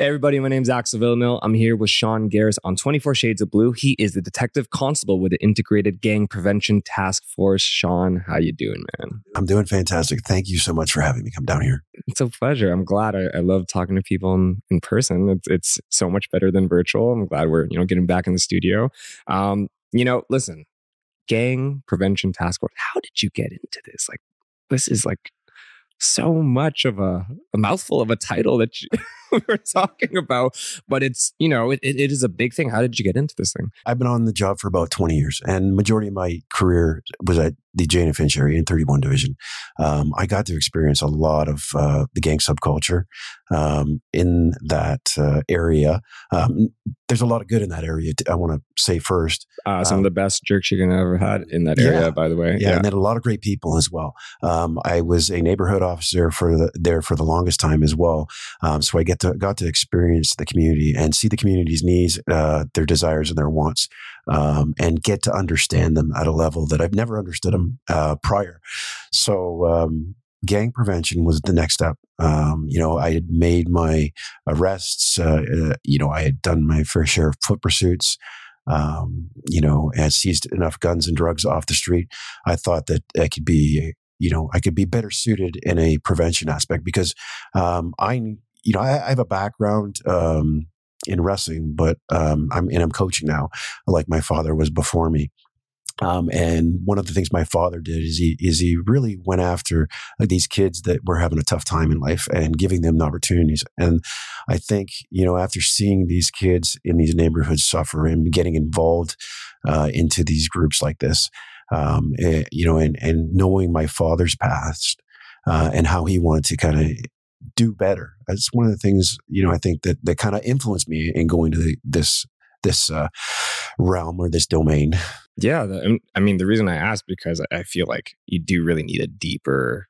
Hey everybody, my name is Axel Villamil. I'm here with Sean Garris on 24 Shades of Blue. He is the detective constable with the Integrated Gang Prevention Task Force. Sean, how you doing, man? I'm doing fantastic. Thank you so much for having me come down here. It's a pleasure. I'm glad. I, I love talking to people in, in person. It's, it's so much better than virtual. I'm glad we're you know getting back in the studio. Um, you know, listen, Gang Prevention Task Force. How did you get into this? Like, this is like so much of a, a mouthful of a title that you, we're talking about, but it's, you know, it, it is a big thing. How did you get into this thing? I've been on the job for about 20 years and majority of my career was at the Jane and Finch area in 31 division. Um, I got to experience a lot of uh, the gang subculture um, in that uh, area. Um, there's a lot of good in that area. I want to say first. Uh, some of um, the best jerks you're going to ever had in that area, yeah, by the way. Yeah, yeah, and then a lot of great people as well. Um, I was a neighborhood officer for the, there for the longest time as well. Um, so I get to got to experience the community and see the community's needs, uh, their desires, and their wants um, and get to understand them at a level that I've never understood them uh, prior. So, um, gang prevention was the next step. Um, you know, I had made my arrests. Uh, uh, you know, I had done my fair share of foot pursuits. Um, you know, and seized enough guns and drugs off the street. I thought that I could be, you know, I could be better suited in a prevention aspect because um, I, you know, I, I have a background um, in wrestling, but um, I'm and I'm coaching now, like my father was before me. Um, and one of the things my father did is he is he really went after uh, these kids that were having a tough time in life and giving them the opportunities. And I think you know after seeing these kids in these neighborhoods suffer and getting involved uh, into these groups like this, um, eh, you know, and and knowing my father's past uh, and how he wanted to kind of do better. That's one of the things, you know, I think that, that kind of influenced me in going to the, this, this uh, realm or this domain. Yeah. The, I mean, the reason I asked because I feel like you do really need a deeper,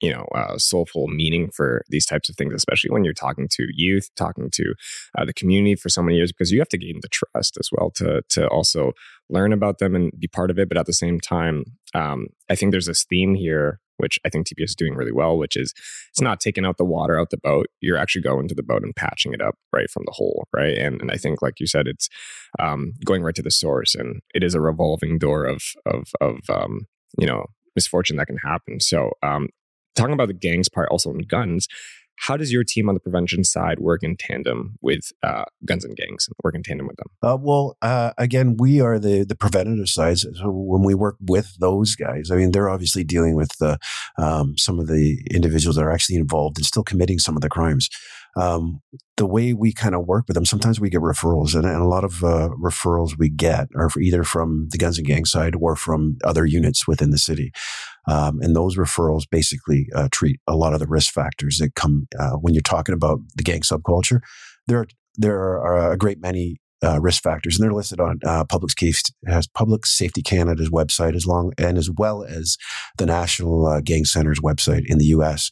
you know, uh, soulful meaning for these types of things, especially when you're talking to youth, talking to uh, the community for so many years, because you have to gain the trust as well to to also learn about them and be part of it. But at the same time, um, I think there's this theme here which I think TPS is doing really well, which is it's not taking out the water out the boat. You're actually going to the boat and patching it up right from the hole, right? And and I think, like you said, it's um, going right to the source, and it is a revolving door of of of um, you know misfortune that can happen. So um, talking about the gangs part, also in guns, how does your team on the prevention side work in tandem with uh, guns and gangs? Work in tandem with them? Uh, well, uh, again, we are the the preventative side. So when we work with those guys, I mean, they're obviously dealing with the, um, some of the individuals that are actually involved and still committing some of the crimes um, the way we kind of work with them, sometimes we get referrals, and, and a lot of uh, referrals we get are either from the guns and gang side or from other units within the city. Um, and those referrals basically uh, treat a lot of the risk factors that come uh, when you're talking about the gang subculture. There are there are a great many uh, risk factors, and they're listed on uh, Public Case has Public Safety Canada's website, as long and as well as the National uh, Gang Center's website in the U.S.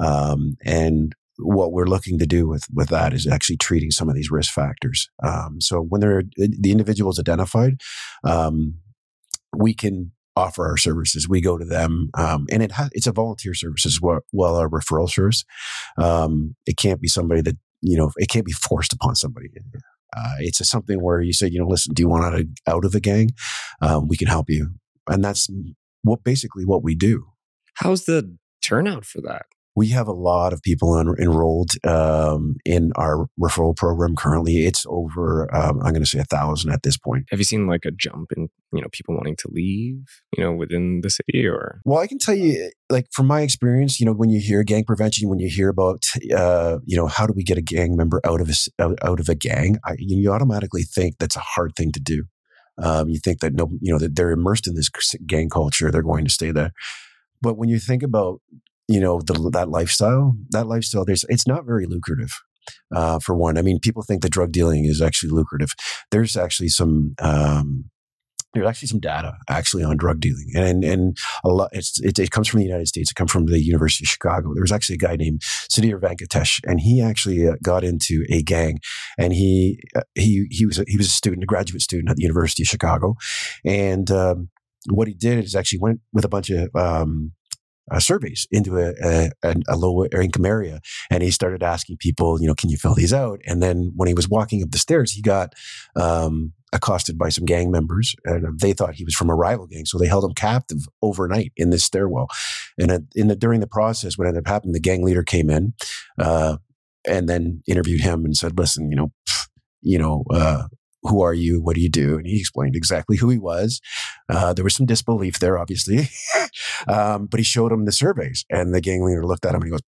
Um, and what we're looking to do with with that is actually treating some of these risk factors. Um, so when they're the individual is identified, um, we can offer our services. We go to them, um, and it ha- it's a volunteer service as well, a referral service. Um, it can't be somebody that you know it can't be forced upon somebody. Uh, it's a, something where you say, you know, listen, do you want out of, out of the gang? Um, we can help you, and that's what basically what we do. How's the turnout for that? We have a lot of people en- enrolled um, in our referral program currently. It's over, um, I'm going to say a thousand at this point. Have you seen like a jump in, you know, people wanting to leave, you know, within the city or? Well, I can tell you, like from my experience, you know, when you hear gang prevention, when you hear about, uh, you know, how do we get a gang member out of a, out, of a gang, I, you automatically think that's a hard thing to do. Um, you think that no, you know, that they're immersed in this gang culture, they're going to stay there. But when you think about you know the, that lifestyle that lifestyle there's it's not very lucrative uh, for one. I mean people think that drug dealing is actually lucrative. There's actually some um, there's actually some data actually on drug dealing. And and a lot it, it, comes from the united states. It comes from the university of chicago. There was actually a guy named sudhir venkatesh and he actually uh, got into a gang. And he uh, he he was a, he was a student a graduate student at the university of chicago. And um, what he did is actually went with a bunch of um, uh, surveys into a, a, a, low income area. And he started asking people, you know, can you fill these out? And then when he was walking up the stairs, he got um, accosted by some gang members and they thought he was from a rival gang. So they held him captive overnight in this stairwell. And in the, during the process, what ended up happening, the gang leader came in uh, and then interviewed him and said, listen, you know, you know, uh, who are you? What do you do? And he explained exactly who he was. Uh, there was some disbelief there, obviously, um, but he showed him the surveys, and the gang leader looked at him and he goes.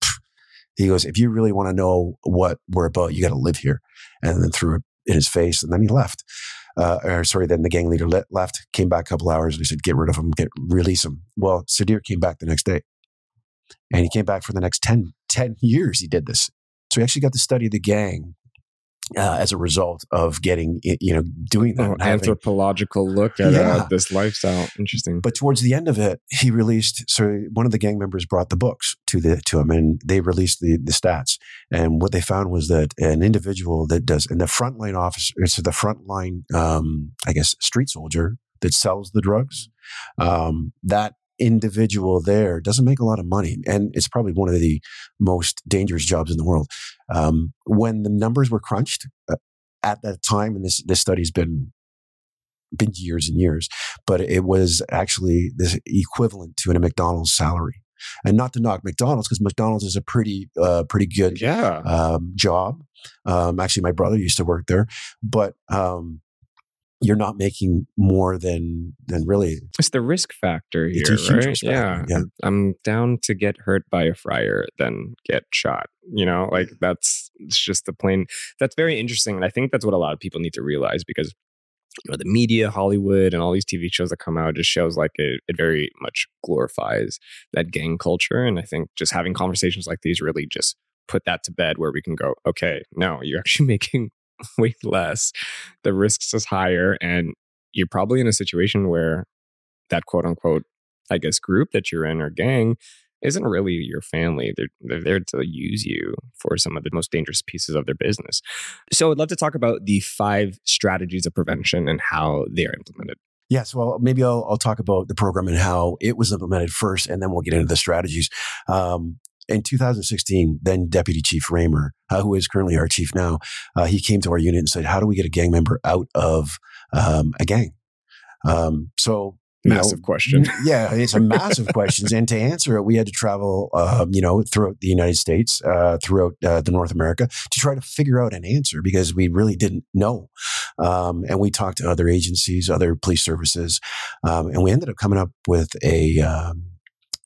"He goes, if you really want to know what we're about, you got to live here." And then threw it in his face, and then he left. Uh, or sorry, then the gang leader le- left, came back a couple hours, and he said, "Get rid of him, get release him." Well, Sudhir came back the next day, and he came back for the next 10, 10 years. He did this, so he actually got to study the gang uh, as a result of getting, you know, doing that. Oh, anthropological look at uh, yeah. uh, this lifestyle. Interesting. But towards the end of it, he released. So one of the gang members brought the books to the to him, and they released the the stats. And what they found was that an individual that does, and the frontline officer, it's the frontline, um, I guess, street soldier that sells the drugs. Um, that individual there doesn't make a lot of money and it's probably one of the most dangerous jobs in the world um, when the numbers were crunched uh, at that time and this this study's been been years and years but it was actually this equivalent to a mcdonald's salary and not to knock McDonald's because McDonald's is a pretty uh, pretty good yeah. um, job. Um, actually, my brother used to work there, but um, you're not making more than than really. It's the risk factor here, right? Yeah. yeah, I'm down to get hurt by a fryer than get shot. You know, like that's it's just the plain. That's very interesting, and I think that's what a lot of people need to realize because you know the media hollywood and all these tv shows that come out just shows like it, it very much glorifies that gang culture and i think just having conversations like these really just put that to bed where we can go okay no you're actually making way less, the risks is higher, and you're probably in a situation where that quote unquote, I guess, group that you're in or gang isn't really your family. They're, they're there to use you for some of the most dangerous pieces of their business. So I'd love to talk about the five strategies of prevention and how they are implemented. Yes, well, maybe I'll, I'll talk about the program and how it was implemented first, and then we'll get into the strategies. Um, in 2016, then Deputy Chief Ramer, uh, who is currently our chief now, uh, he came to our unit and said, "How do we get a gang member out of um, a gang?" Um, so massive know, question. Yeah, it's a massive question. And to answer it, we had to travel, um, you know, throughout the United States, uh, throughout uh, the North America to try to figure out an answer because we really didn't know. Um, and we talked to other agencies, other police services, um, and we ended up coming up with a um,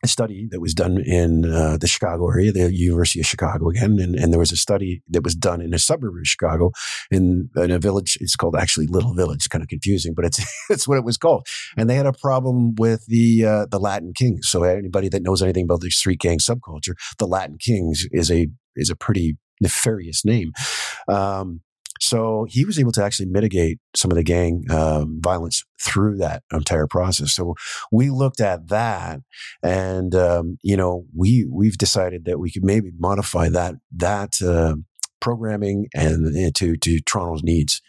a study that was done in uh, the Chicago area, the University of Chicago again, and, and there was a study that was done in a suburb of Chicago in, in a village. It's called actually Little Village, kind of confusing, but it's it's what it was called. And they had a problem with the uh, the Latin Kings. So anybody that knows anything about the street gang subculture, the Latin Kings is a is a pretty nefarious name. Um, so he was able to actually mitigate some of the gang um, violence through that entire process. So we looked at that, and um, you know, we we've decided that we could maybe modify that that uh, programming and uh, to to Toronto's needs.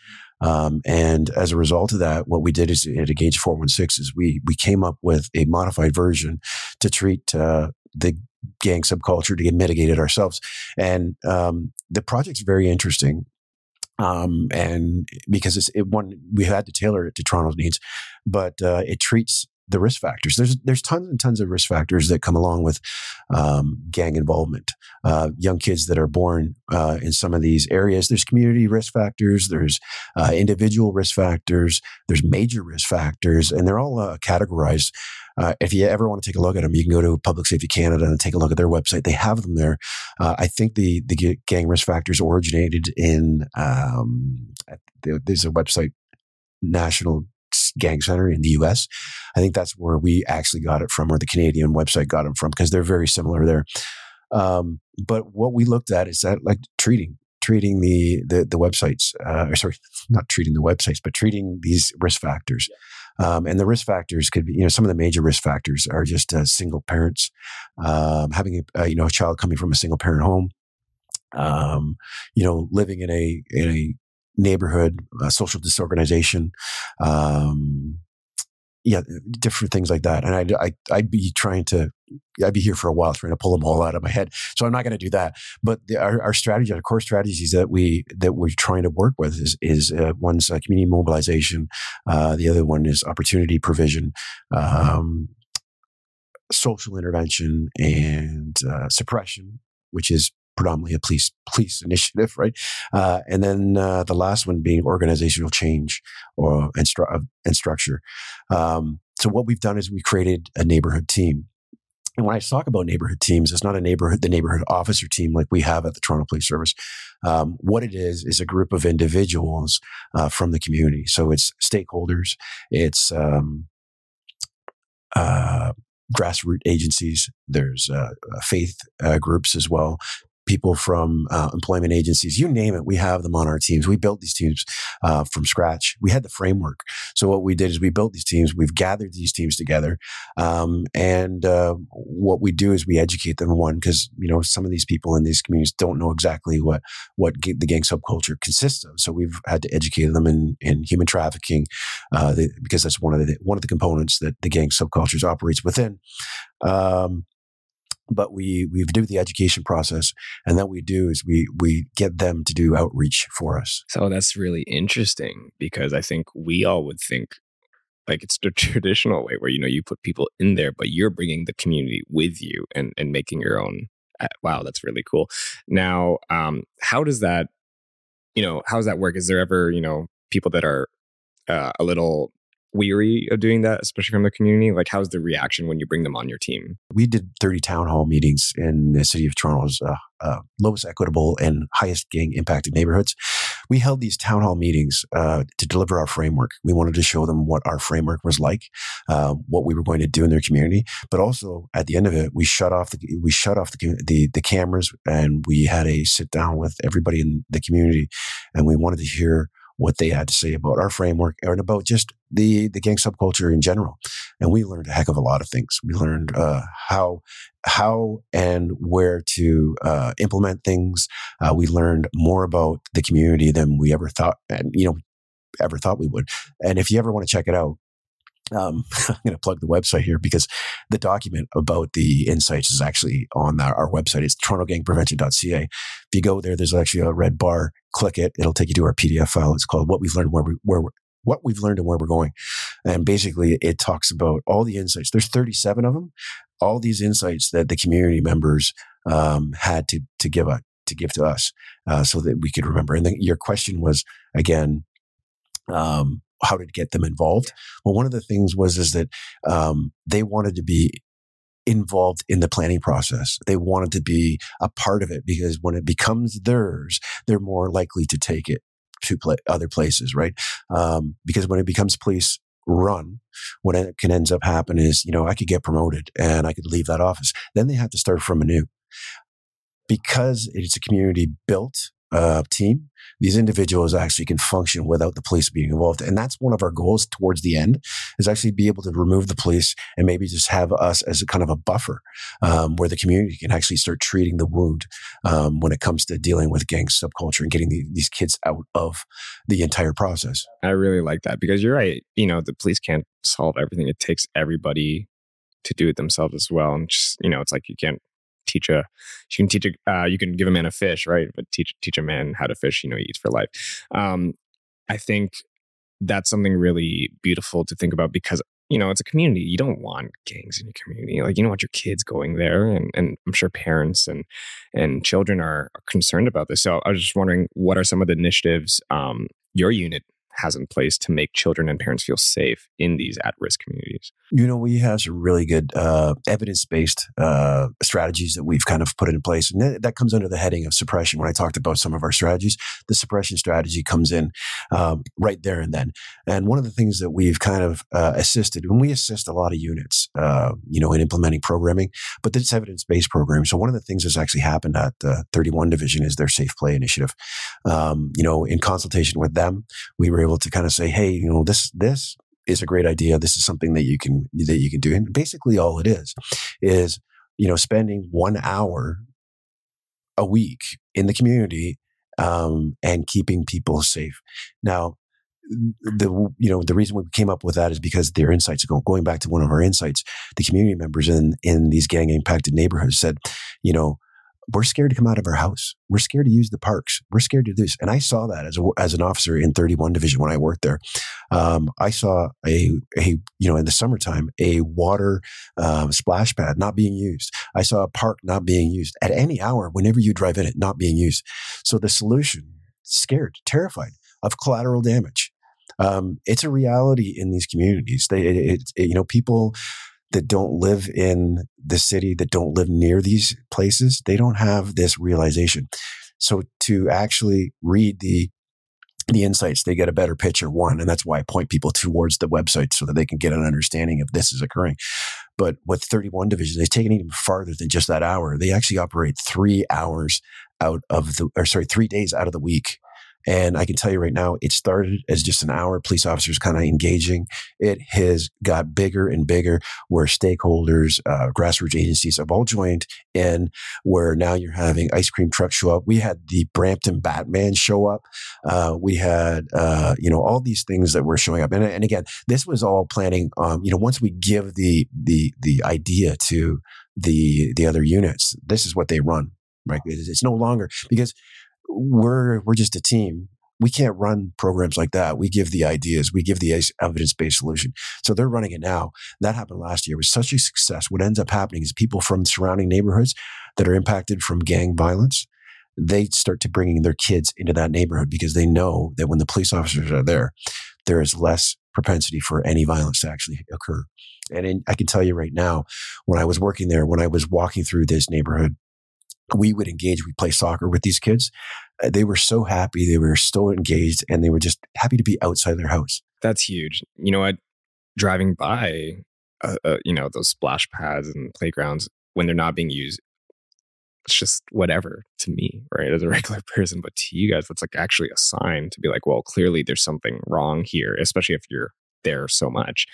Um, and as a result of that, what we did is at Engage 416 is we we came up with a modified version to treat uh, the gang subculture to get mitigated ourselves. And um, the project's very interesting um, and because it's it one we had to tailor it to Toronto's needs, but uh, it treats the risk factors. There's there's tons and tons of risk factors that come along with um, gang involvement. Uh, young kids that are born uh, in some of these areas. There's community risk factors. There's uh, individual risk factors. There's major risk factors, and they're all uh, categorized uh, if you ever want to take a look at them, you can go to Public Safety Canada and take a look at their website. They have them there. Uh, I think the the gang risk factors originated in um, there's a website, National Gang Center in the U.S. I think that's where we actually got it from, or the Canadian website got them from, because they're very similar there. Um, but what we looked at is that like treating treating the the, the websites, uh, or sorry, not treating the websites, but treating these risk factors. Yeah. Um, and the risk factors could be, you know, some of the major risk factors are just uh, single parents, um, having a, uh, you know a child coming from a single parent home, um, you know, living in a in a neighborhood, social disorganization, um, yeah, different things like that. And I'd, I, I'd be trying to, I'd be here for a while trying to pull them all out of my head. So I'm not going to do that. But the, our, our strategy, our core strategies that we, that we're trying to work with is, is uh, one's uh, community mobilization. Uh, the other one is opportunity provision, um, social intervention and uh, suppression, which is predominantly a police police initiative, right? Uh, and then uh, the last one being organizational change or and, stru- and structure. Um, so what we've done is we created a neighborhood team. And when I talk about neighborhood teams, it's not a neighborhood, the neighborhood officer team like we have at the Toronto Police Service. Um, what it is is a group of individuals uh, from the community. So it's stakeholders, it's um, uh, grassroots agencies. There's uh, faith uh, groups as well people from uh, employment agencies, you name it, we have them on our teams. We built these teams uh, from scratch. We had the framework. So what we did is we built these teams. We've gathered these teams together, um, and uh, what we do is we educate them. One, because you know some of these people in these communities don't know exactly what what the gang subculture consists of. So we've had to educate them in in human trafficking, uh, because that's one of the one of the components that the gang subcultures operates within. Um, but we we do the education process and then we do is we we get them to do outreach for us. So that's really interesting because i think we all would think like it's the traditional way where you know you put people in there but you're bringing the community with you and and making your own uh, wow that's really cool. Now um how does that you know how does that work? Is there ever you know people that are uh, a little weary of doing that, especially from the community? Like, how's the reaction when you bring them on your team? We did 30 town hall meetings in the city of Toronto's uh, uh, lowest equitable and highest gang impacted neighborhoods. We held these town hall meetings uh, to deliver our framework. We wanted to show them what our framework was like, uh, what we were going to do in their community, but also at the end of it, we shut off the we shut off the, the, the cameras and we had a sit down with everybody in the community, and we wanted to hear what they had to say about our framework and about just the the gang subculture in general. And we learned a heck of a lot of things. We learned uh, how how and where to uh, implement things. Uh, we learned more about the community than we ever thought, and you know, ever thought we would. And if you ever want to check it out, um, I'm going to plug the website here because the document about the insights is actually on our, our website. It's torontogangprevention.ca. If you go there, there's actually a red bar. Click it. It'll take you to our PDF file. It's called What We've Learned, Where We, where what we've learned and where we're going. And basically it talks about all the insights. There's 37 of them. All these insights that the community members, um, had to, to give a, to give to us, uh, so that we could remember. And then your question was again, um, how to get them involved. Well, one of the things was is that um, they wanted to be involved in the planning process. They wanted to be a part of it because when it becomes theirs, they're more likely to take it to other places, right? Um, because when it becomes police run, what it can ends up happening is, you know, I could get promoted and I could leave that office. Then they have to start from anew. Because it's a community built uh, team, these individuals actually can function without the police being involved. And that's one of our goals towards the end is actually be able to remove the police and maybe just have us as a kind of a buffer um, where the community can actually start treating the wound um, when it comes to dealing with gang subculture and getting the, these kids out of the entire process. I really like that because you're right. You know, the police can't solve everything. It takes everybody to do it themselves as well. And just, you know, it's like you can't teach a you can teach a uh, you can give a man a fish right? But teach teach a man how to fish you know he eats for life. Um, i think that's something really beautiful to think about because you know it's a community. You don't want gangs in your community. Like you don't want your kids going there and, and i'm sure parents and and children are, are concerned about this. So i was just wondering what are some of the initiatives um, your unit has in place to make children and parents feel safe in these at risk communities? You know, we have some really good uh, evidence based uh, strategies that we've kind of put in place. And that, that, comes under the heading of suppression. When I talked about some of our strategies, the suppression strategy comes in um, right there and then. And one of the things that we've kind of uh, assisted, when we assist a lot of units, uh, you know, in implementing programming, but it's evidence based program. So one of the things that's actually happened at the 31 division is their Safe Play initiative. Um, you know, in consultation with them, we were able to kind of say, hey, you know, this this is a great idea. This is something that you can that you can do. And basically, all it is is you know spending one hour a week in the community um, and keeping people safe. Now, the you know the reason we came up with that is because their insights going going back to one of our insights the community members in in these gang impacted neighborhoods said you know we're scared to come out of our house. We're scared to use the parks. We're scared to do this. And I saw that as a, as an officer in 31 Division when I worked there. Um, I saw a a you know in the summertime a water um, splash pad not being used. I saw a park not being used at any hour whenever you drive in it not being used. So the solution, scared, terrified of collateral damage. Um, it's a reality in these communities. They, it, it, you know, people that don't live in the city, that don't live near these places, they don't have this realization. So to actually read the the insights, they get a better picture. One, and that's why I point people towards the website so that they can get an understanding of this is occurring. But with 31 divisions, they've taken it even farther than just that hour. They actually operate three hours out of the, or sorry, three days out of the week and I can tell you right now, it started as just an hour, police officers kind of engaging. It has got bigger and bigger where stakeholders, uh, grassroots agencies have all joined in where now you're having ice cream trucks show up. We had the Brampton Batman show up. Uh, we had, uh, you know, all these things that were showing up. And, and again, this was all planning, um, you know, once we give the, the, the idea to the, the other units, this is what they run right? It's no longer because we're we're just a team. We can't run programs like that. We give the ideas, we give the evidence based solution. So they're running it now. That happened last year. It was such a success. What ends up happening is people from surrounding neighborhoods that are impacted from gang violence, they start to bringing their kids into that neighborhood because they know that when the police officers are there, there is less propensity for any violence to actually occur. And in, I can tell you right now, when I was working there, when I was walking through this neighborhood, we would engage, we play soccer with these kids. Uh, they were so happy. They were so engaged and they were just happy to be outside their house. That's huge. You know what? Driving by, uh, uh, you know, those splash pads and playgrounds when they're not being used, it's just whatever to me, right? As a regular person, but to you guys, it's like actually a sign to be like, well, clearly there's something wrong here, especially if you're there so much.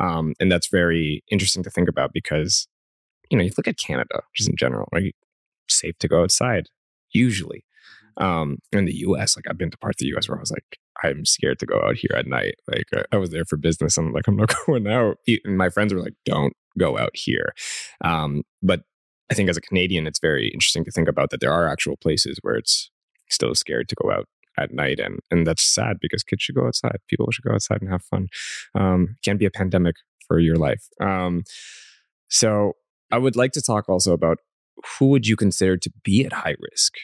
Um, and that's very interesting to think about because, you know, you look at Canada just in general, right? Safe to go outside, usually. Mm-hmm. Um, in the US, like I've been to parts of the US where I was like, I'm scared to go out here at night. Like I, I was there for business. I'm like, I'm not going out. And my friends were like, don't go out here. Um, but I think as a Canadian, it's very interesting to think about that there are actual places where it's still scared to go out at night and and that's sad because kids should go outside people should go outside and have fun um can be a pandemic for your life um so i would like to talk also about who would you consider to be at high risk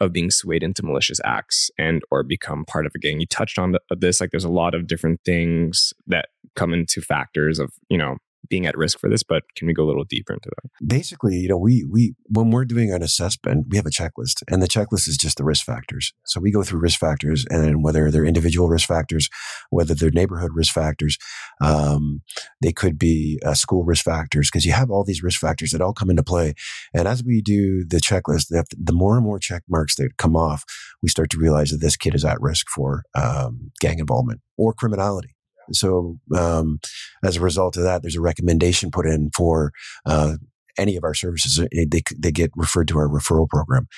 of being swayed into malicious acts and or become part of a gang? You touched on the, this like there's a lot of different things that come into factors of you know being at risk for this, but can we go a little deeper into that? Basically, you know, we we when we're doing an assessment, we have a checklist, and the checklist is just the risk factors. So we go through risk factors, and whether they're individual risk factors, whether they're neighborhood risk factors, um, they could be uh, school risk factors, because you have all these risk factors that all come into play. And as we do the checklist, the more and more check marks that come off, we start to realize that this kid is at risk for um, gang involvement or criminality. So um, as a result of that, there's a recommendation put in for uh, any of our services. They, they get referred to our referral program.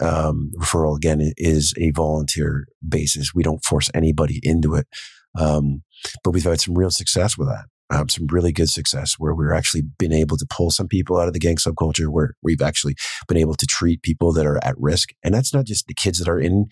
Um, referral again is a volunteer basis. We don't force anybody into it. Um, but we've had some real success with that um, some really good success where we're actually been able to pull some people out of the gang subculture where we've actually been able to treat people that are at risk. And that's not just the kids that are in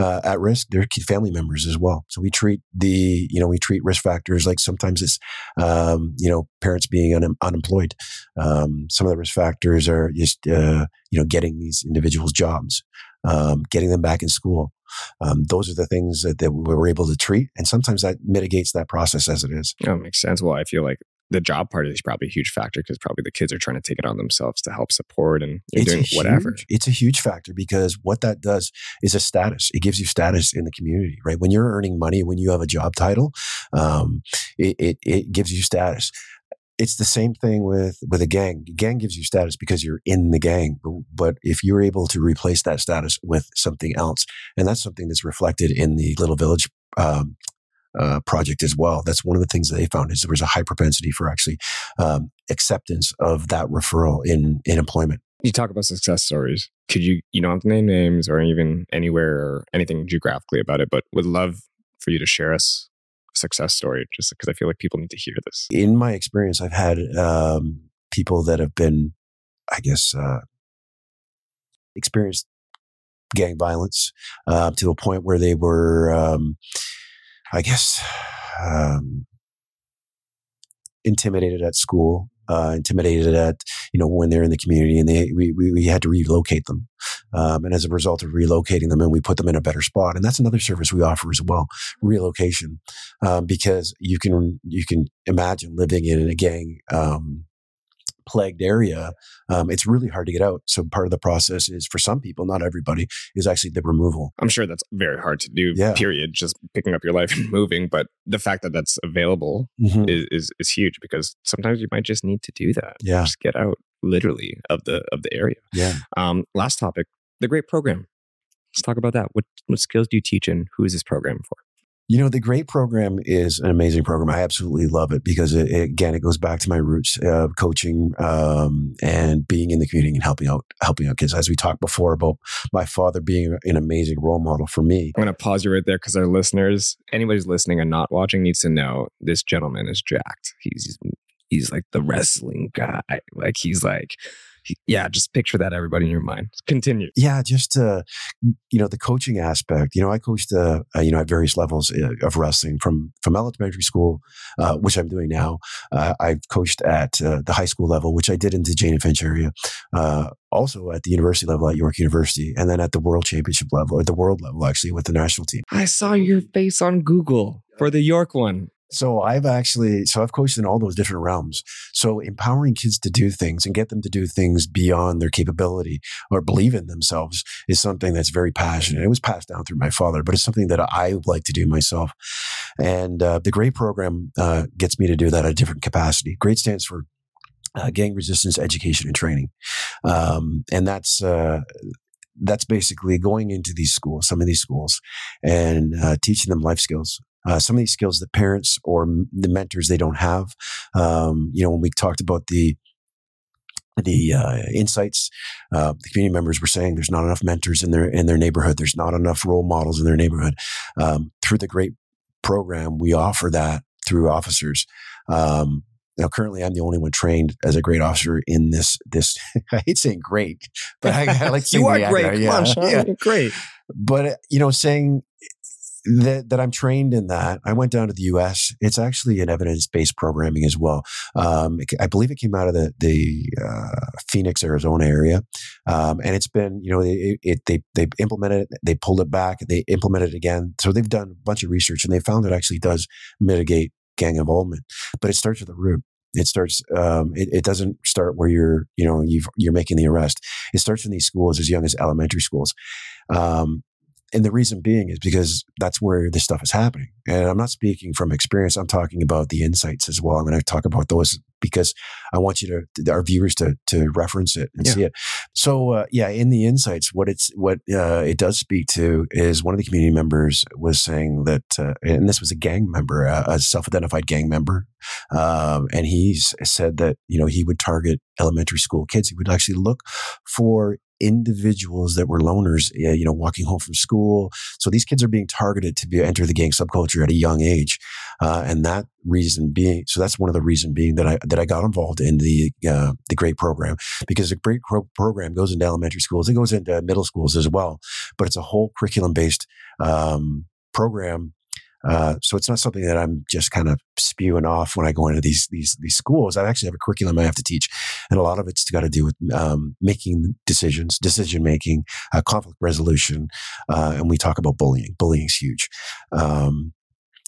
uh, at risk, they're family members as well. So we treat the, you know, we treat risk factors like sometimes it's, um, you know, parents being un- unemployed. Um, some of the risk factors are just, uh, you know, getting these individuals jobs, um, getting them back in school. Um, those are the things that, that we were able to treat. And sometimes that mitigates that process as it is. That makes sense. Well, I feel like the job part is probably a huge factor because probably the kids are trying to take it on themselves to help support and doing whatever. Huge, it's a huge factor because what that does is a status. It gives you status in the community, right? When you're earning money, when you have a job title, um, it, it, it gives you status it's the same thing with with a gang. Gang gives you status because you're in the gang, but if you're able to replace that status with something else, and that's something that's reflected in the Little Village um, uh, project as well. That's one of the things that they found is there was a high propensity for actually um, acceptance of that referral in in employment. You talk about success stories. Could you you don't have to name names or even anywhere or anything geographically about it, but would love for you to share us success story, just because I feel like people need to hear this. In my experience, I've had um, people that have been, I guess, uh, experienced gang violence uh, to a point where they were, um, I guess, um, intimidated at school, uh, intimidated at you know when they're in the community, and they we we, had to relocate them, um, and as a result of relocating them, and we put them in a better spot, and that's another service we offer as well, relocation, um, because you can you can imagine living in a gang um, plagued area, um, it's really hard to get out. So part of the process is for some people, not everybody, is actually the removal. I'm sure that's very hard to do. Yeah. Period. Just picking up your life and moving, but the fact that that's available mm-hmm. is, is, is huge because sometimes you might just need to do that. Yeah. Just get out literally of the of the area. Yeah. Um, last topic, the great program. Let's talk about that. What what skills do you teach and who is this program for? You know, the GREAT program is an amazing program. I absolutely love it because, it, it, again, it goes back to my roots of coaching um, and being in the community and helping out, helping out kids. As we talked before about my father being an amazing role model for me. I'm going to pause you right there because our listeners, anybody's listening and not watching, needs to know this gentleman is jacked. He's he's like the wrestling guy. Like he's like yeah, just picture that everybody in your mind. Continue. Yeah, just uh, you know the coaching aspect. You know, I coached uh, uh, you know at various levels uh, of wrestling from from elementary school, uh, which I'm doing now. Uh, I've coached at uh, the high school level, which I did in the Jane and Finch area. also at the university level at York University, and then at the world championship level or the world level actually with the national team. I saw your face on Google for the York one. So I've actually, so I've coached in all those different realms. So empowering kids to do things and get them to do things beyond their capability or believe in themselves is something that's very passionate. It was passed down through my father, but it's something that I like to do myself. And uh, the GREAT program uh, gets me to do that at a different capacity. GREAT stands for uh, Gang Resistance Education and Training, um, and that's uh, that's basically going into these schools, some of these schools, and uh, teaching them life skills, uh, some of these skills that parents or m- the mentors they don't have. Um, you know, when we talked about the the uh, insights, uh, the community members were saying there's not enough mentors in their in their neighborhood. There's not enough role models in their neighborhood. Um, through the GREAT program, we offer that through officers. Um, now, currently, I'm the only one trained as a GREAT officer in this. This I hate saying great, but I, I like you are great. Yeah, Come on, yeah. great. But uh, you know, saying that, that I'm trained in that. I went down to the U.S. It's actually an evidence-based programming as well. Um, I believe it came out of the the uh, Phoenix, Arizona area, um, and it's been you know it, it, they they implemented it, they pulled it back, they implemented it again. So they've done a bunch of research and they found it actually does mitigate gang involvement, but it starts at the root. It starts. Um, it, it, doesn't start where you're, you know, you've, you're making the arrest. It starts in these schools as young as elementary schools. Um, and the reason being is because that's where this stuff is happening. And I'm not speaking from experience. I'm talking about the insights as well. I'm going to talk about those because I want you to, our viewers to, to reference it and yeah. see it. So, uh, yeah, in the insights, what it's, what uh, it does speak to is one of the community members was saying that, uh, and this was a gang member, a self-identified gang member. Um, and he said that, you know, he would target elementary school kids. He would actually look for individuals that were loners, you know, walking home from school. So these kids are being targeted to be, enter the gang subculture at a young age. Uh, and that reason being, so that's one of the reason being that I, that I got involved in the, uh, the GREAT program because the GREAT program goes into elementary schools. It goes into middle schools as well, but it's a whole curriculum based, um, program uh, so it's not something that I'm just kind of spewing off when I go into these these these schools. I actually have a curriculum I have to teach, and a lot of it's got to do with um, making decisions, decision making, uh, conflict resolution, uh, and we talk about bullying. Bullying is huge. Um,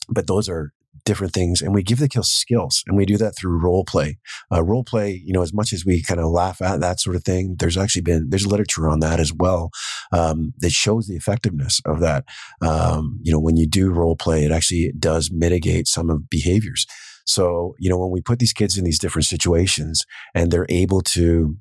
but those are different things and we give the kids skills and we do that through role play. Uh, role play you know as much as we kind of laugh at that sort of thing there's actually been there's literature on that as well um, that shows the effectiveness of that. Um, you know when you do role play it actually does mitigate some of behaviors. So you know when we put these kids in these different situations and they're able to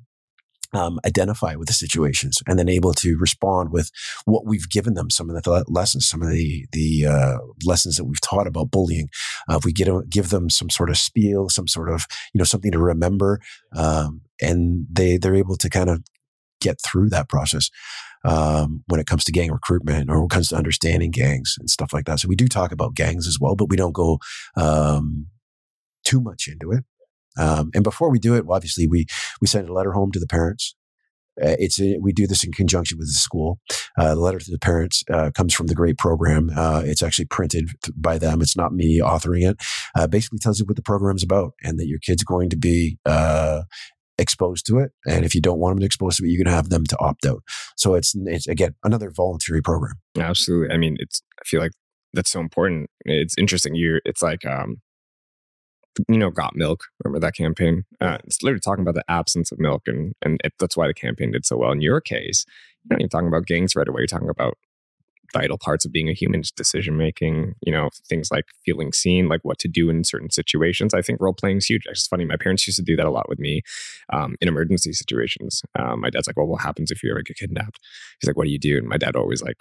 um, identify with the situations and then able to respond with what we've given them, some of the lessons, some of the the uh, lessons that we've taught about bullying. Uh, if we get give them some sort of spiel, some sort of you know something to remember, um, and they they're able to kind of get through that process. um, when it comes to gang recruitment or when it comes to understanding gangs and stuff like that. So we do talk about gangs as well, but we don't go um, too much into it. Um, and before we do it, well, obviously we we send a letter home to the parents. Uh, it's a, we do this in conjunction with the school. Uh, the letter to the parents uh, comes from the great program. Uh, it's actually printed by them. It's not me authoring it. Uh, basically tells you what the program's about and that your kid's going to be uh, exposed to it. And if you don't want them to expose to it, you can have them to opt out. So it's it's again another voluntary program. Absolutely. I mean, it's I feel like that's so important. It's interesting. You it's like um you know, got milk. Remember that campaign? Uh, it's literally talking about the absence of milk, and and it, that's why the campaign did so well. In your case, you're not even talking about gangs right away. You're talking about vital parts of being a human decision making. You know, things like feeling seen, like what to do in certain situations. I think role playing is huge. It's funny. My parents used to do that a lot with me um, in emergency situations. Um, my dad's like, "Well, what happens if you ever get kidnapped?" He's like, "What do you do?" And my dad always like,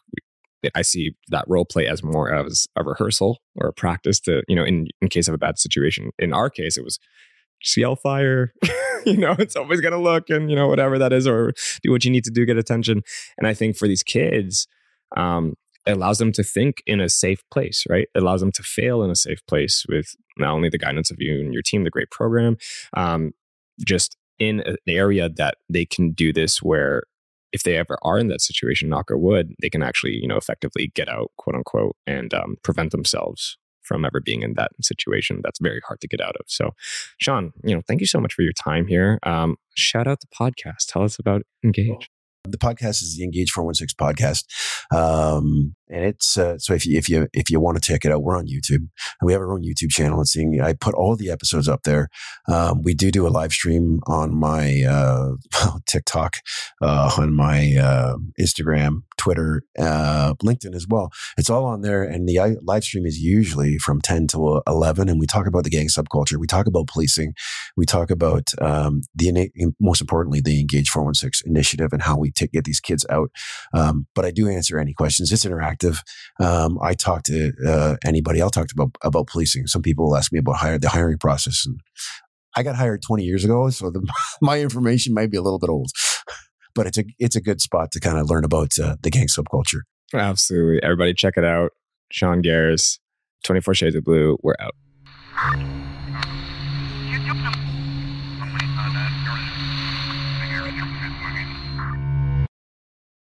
I see that role play as more as a rehearsal or a practice to, you know, in, in case of a bad situation. In our case, it was yell fire. you know, it's always going to look and, you know, whatever that is, or do what you need to do, get attention. And I think for these kids, um, it allows them to think in a safe place, right? It allows them to fail in a safe place with not only the guidance of you and your team, the great program, um, just in an area that they can do this where if they ever are in that situation, knock or wood, they can actually, you know, effectively get out, quote unquote, and um, prevent themselves from ever being in that situation. That's very hard to get out of. So, Sean, you know, thank you so much for your time here. Um, shout out the podcast. Tell us about Engage. The podcast is the Engage 416 podcast. Um, and it's, uh, so if you, if you, if you want to check it out, we're on YouTube and we have our own YouTube channel. It's seeing, I put all the episodes up there. Um, we do do a live stream on my, uh, TikTok, uh, on my, uh, Instagram, Twitter, uh, LinkedIn as well. It's all on there. And the uh, live stream is usually from 10 to 11. And we talk about the gang subculture. We talk about policing. We talk about um, the, most importantly, the Engage 416 initiative and how we t- get these kids out. Um, but I do answer any questions. It's interactive. Um, I talk to uh, anybody. I'll talk about, about policing. Some people will ask me about hire, the hiring process. And I got hired 20 years ago. So the, my information might be a little bit old but it's a it's a good spot to kind of learn about uh, the gang subculture. Absolutely, everybody check it out. Sean Garris, Twenty Four Shades of Blue. We're out.